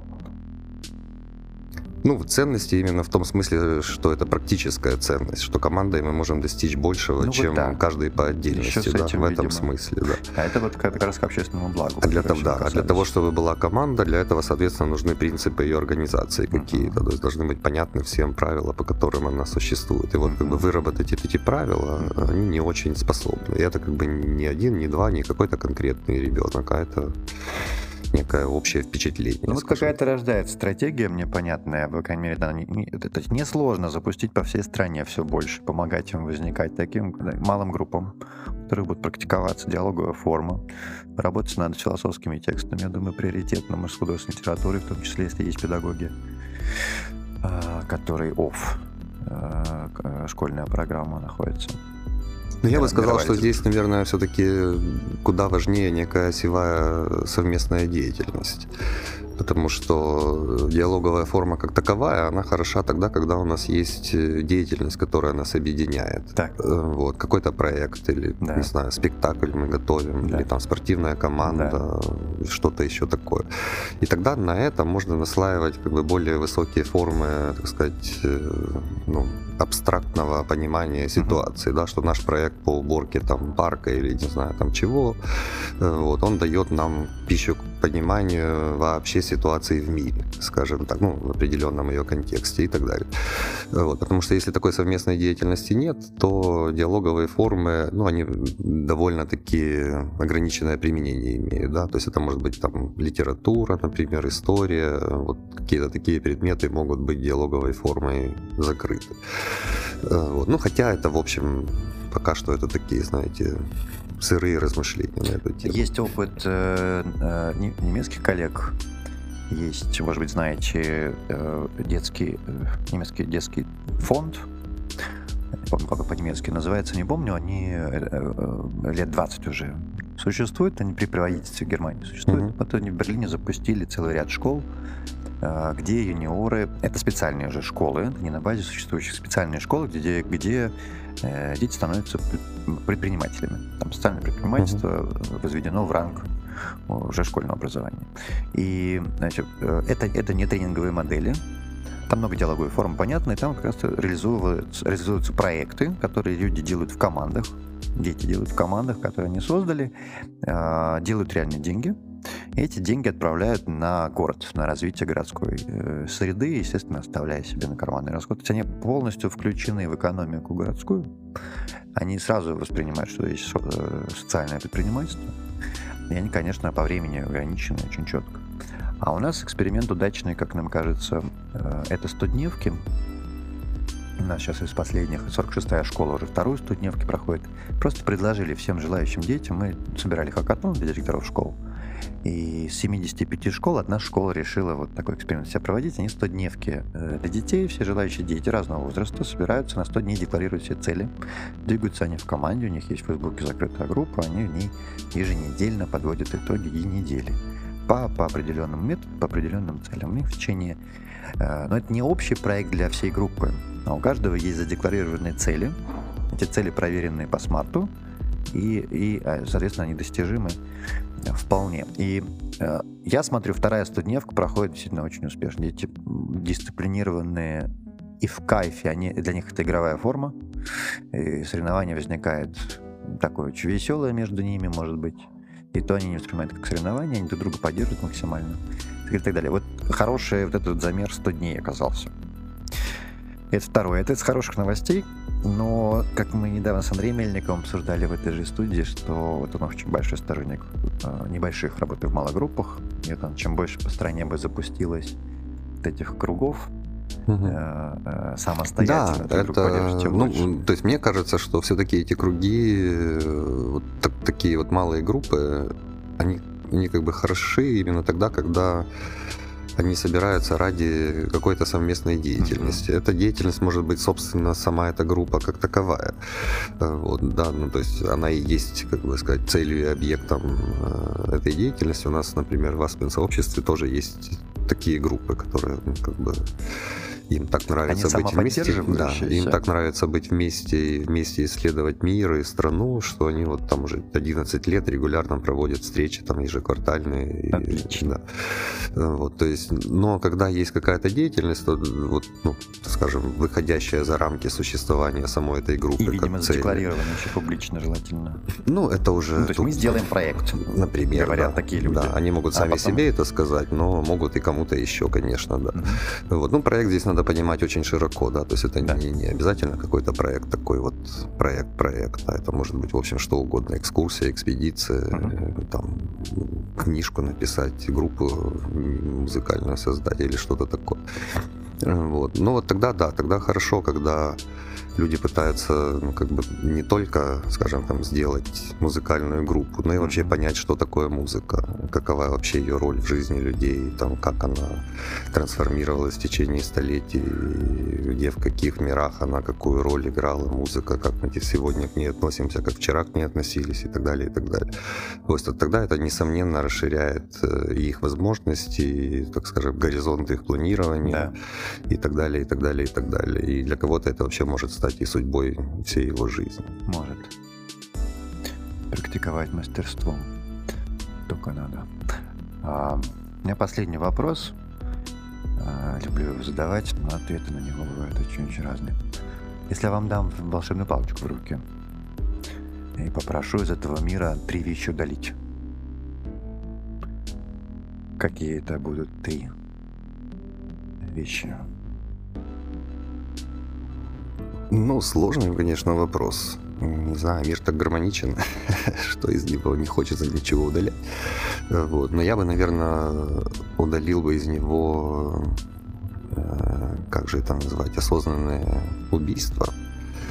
Ну, в ценности именно в том смысле, что это практическая ценность, что командой мы можем достичь большего,
Ну, вот
чем
да.
каждый по отдельности,
Ещё с
да,
этим,
в этом
видимо.
смысле, да.
А это вот как раз к общественному благу.
А для, того, да, а для того, чтобы была команда, для этого, соответственно, нужны принципы ее организации какие-то. То есть должны быть понятны всем правила, по которым она существует. И вот как бы выработать эти, эти правила, они не очень способны. И это как бы не один, не два, не какой-то конкретный ребенок, а это некое общее впечатление.
Ну, вот какая-то рождается стратегия мне понятная, по крайней мере, да, не- не- это несложно запустить по всей стране все больше, помогать им возникать таким да, малым группам, в которых будет практиковаться диалоговая форма. Работать надо с философскими текстами, я думаю, приоритетно, может, с художественной литературой, в том числе, если есть педагоги, а, которые офф а, а, школьная программа находится.
Ну, я бы сказал, что здесь, наверное, все-таки куда важнее некая осевая совместная деятельность. Потому что диалоговая форма как таковая, она хороша тогда, когда у нас есть э, деятельность, которая нас объединяет.
Так.
Э, Вот, какой-то проект или,
Да.
не знаю, спектакль мы готовим,
Да.
или там спортивная команда, что-то еще такое. И тогда на это можно наслаивать как бы более высокие формы, так сказать, э, ну, абстрактного понимания ситуации, да, что наш проект по уборке там парка или не знаю там чего, э, вот, он дает нам пищу пониманию вообще ситуации в мире, скажем так, ну, в определенном ее контексте и так далее. Вот, потому что если такой совместной деятельности нет, то диалоговые формы, ну, они довольно-таки ограниченное применение имеют, да, то есть это может быть там литература, например, история, вот какие-то такие предметы могут быть диалоговой формой закрыты. Э, Вот. Ну, хотя это, в общем, пока что это такие, знаете, сырые размышления на эту тему.
Есть опыт э, э, не- немецких коллег. Есть, может быть, знаете, э, детский, э, немецкий детский фонд. Не помню, как по-немецки называется, не помню. Они э, э, лет 20 уже существуют. Они при правительстве Германии существуют.
Мгм.
Вот они в Берлине запустили целый ряд школ, э, где юниоры... Это специальные уже школы, не на базе существующих специальные школы, где, где э, дети становятся пред- предпринимателями. Там социальное предпринимательство э, возведено в ранг уже школьного образования. И, значит, э, это, это не тренинговые модели, там много диалоговой формы, понятно, и там как раз реализуются, реализуются проекты, которые люди делают в командах, дети делают в командах, которые они создали, э, делают реальные деньги, эти деньги отправляют на город, на развитие городской э, среды, естественно, оставляя себе на карманный расход. Они полностью включены в экономику городскую. Они сразу воспринимают, что есть э, социальное предпринимательство. И они, конечно, по времени ограничены очень четко. А у нас эксперимент удачный, как нам кажется, э, это 100-дневки. У нас сейчас из последних 46-я школа уже вторую 100-дневки проходит. Просто предложили всем желающим детям, мы собирали хакатон для директоров школ, и с 75 школ одна школа решила вот такой эксперимент себя проводить. Они 100-дневки э, для детей, все желающие дети разного возраста собираются на 100 дней, декларируют все цели. Двигаются они в команде, у них есть в Фейсбуке закрытая группа, они в ней еженедельно подводят итоги и недели по, по определенному методу, по определенным целям. У них в течение... э, но это не общий проект для всей группы, а у каждого есть задекларированные цели. Эти цели проверенные по смарту, и, и э, соответственно, они достижимы вполне. И э, я смотрю, вторая студневка проходит действительно очень успешно. Дети дисциплинированные и в кайфе, они, для них это игровая форма, и соревнование возникает такое очень веселое между ними, может быть. И то они не воспринимают как соревнование, они друг друга поддерживают максимально. И так далее. Вот хороший вот этот замер 100 дней оказался. Это второе. Это из хороших новостей. Но, как мы недавно с Андреем Мельниковым обсуждали в этой же студии, что вот он очень большой сторонник э, небольших работы в малогруппах. И там, чем больше по стране бы запустилось вот этих кругов
Да,
самостоятельно, поддержишь,
это, ну, то есть мне кажется, что все-таки эти круги, вот так- такие вот малые группы, они, они как бы хороши именно тогда, когда они собираются ради какой-то совместной деятельности. Эта деятельность может быть, собственно, сама эта группа как таковая. Э, Вот, да, ну то есть она и есть, как бы сказать, целью и объектом э, этой деятельности. У нас, например, в Аспен сообществе тоже есть такие группы, которые ну, как бы им так нравится
Они
быть вместе. Да, им так нравится быть вместе и вместе исследовать мир и страну, что они вот там уже 11 лет регулярно проводят встречи там ежеквартальные. и-
Отлично.
да. Э, Вот, то есть, но когда есть какая-то деятельность, то вот, ну, скажем, выходящая за рамки существования самой этой группы.
И, видимо,
цели.
задекларировано еще публично желательно.
Ну, это уже...
Ну, то есть
тут,
мы сделаем проект.
Например,
говорят
да.
такие люди.
Да, они могут
А
сами
потом-
себе это сказать, но могут и кому-то еще, конечно, да.
Мгм.
Вот. Ну, проект здесь надо понимать очень широко, да, то есть это
Да.
не, не обязательно какой-то проект такой вот проект-проект, а это может быть, в общем, что угодно, экскурсия, экспедиция, э, там, книжку написать, группу музыкальную создать или что-то такое. Вот. Ну вот тогда да, тогда хорошо, когда люди пытаются ну, как бы не только, скажем, там, сделать музыкальную группу, но и вообще понять, что такое музыка, какова вообще ее роль в жизни людей, там, как она трансформировалась в течение столетий, где, в каких мирах она какую роль играла, музыка, как мы сегодня к ней относимся, как вчера к ней относились и так далее, и так далее. То есть тогда это, несомненно, расширяет э, их возможности, так скажем, горизонты их планирования да. и так далее, и так далее, и так далее. И для кого-то это вообще может стать стать и судьбой всей его жизни.
Может. Практиковать мастерство. Только надо. А, у меня последний вопрос. А, люблю его задавать, но ответы на него бывают очень-очень разные. Если я вам дам волшебную палочку в руки и попрошу из этого мира три вещи удалить, какие это будут три вещи?
Ну, сложный, конечно, вопрос. Не знаю, мир так гармоничен, что из него не хочется ничего удалять. Вот. Но я бы, наверное, удалил бы из него, э, как же это назвать, осознанное убийство.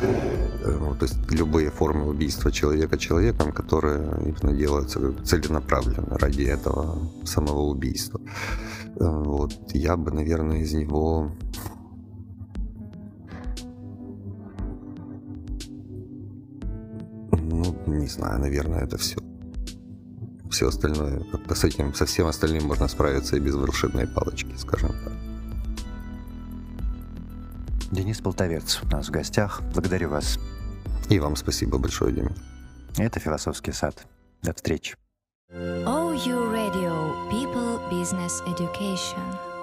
Э, то есть любые формы убийства человека человеком, которые именно делаются целенаправленно ради этого самого убийства. Э, вот. Я бы, наверное, из него не знаю, наверное, это все. Все остальное, как-то с этим, со всем остальным можно справиться и без волшебной палочки, скажем так.
Денис Полтовец у нас в гостях. Благодарю вас.
И вам спасибо большое, Дима.
Это «Философский сад». До встречи. OU Radio. People Business Education.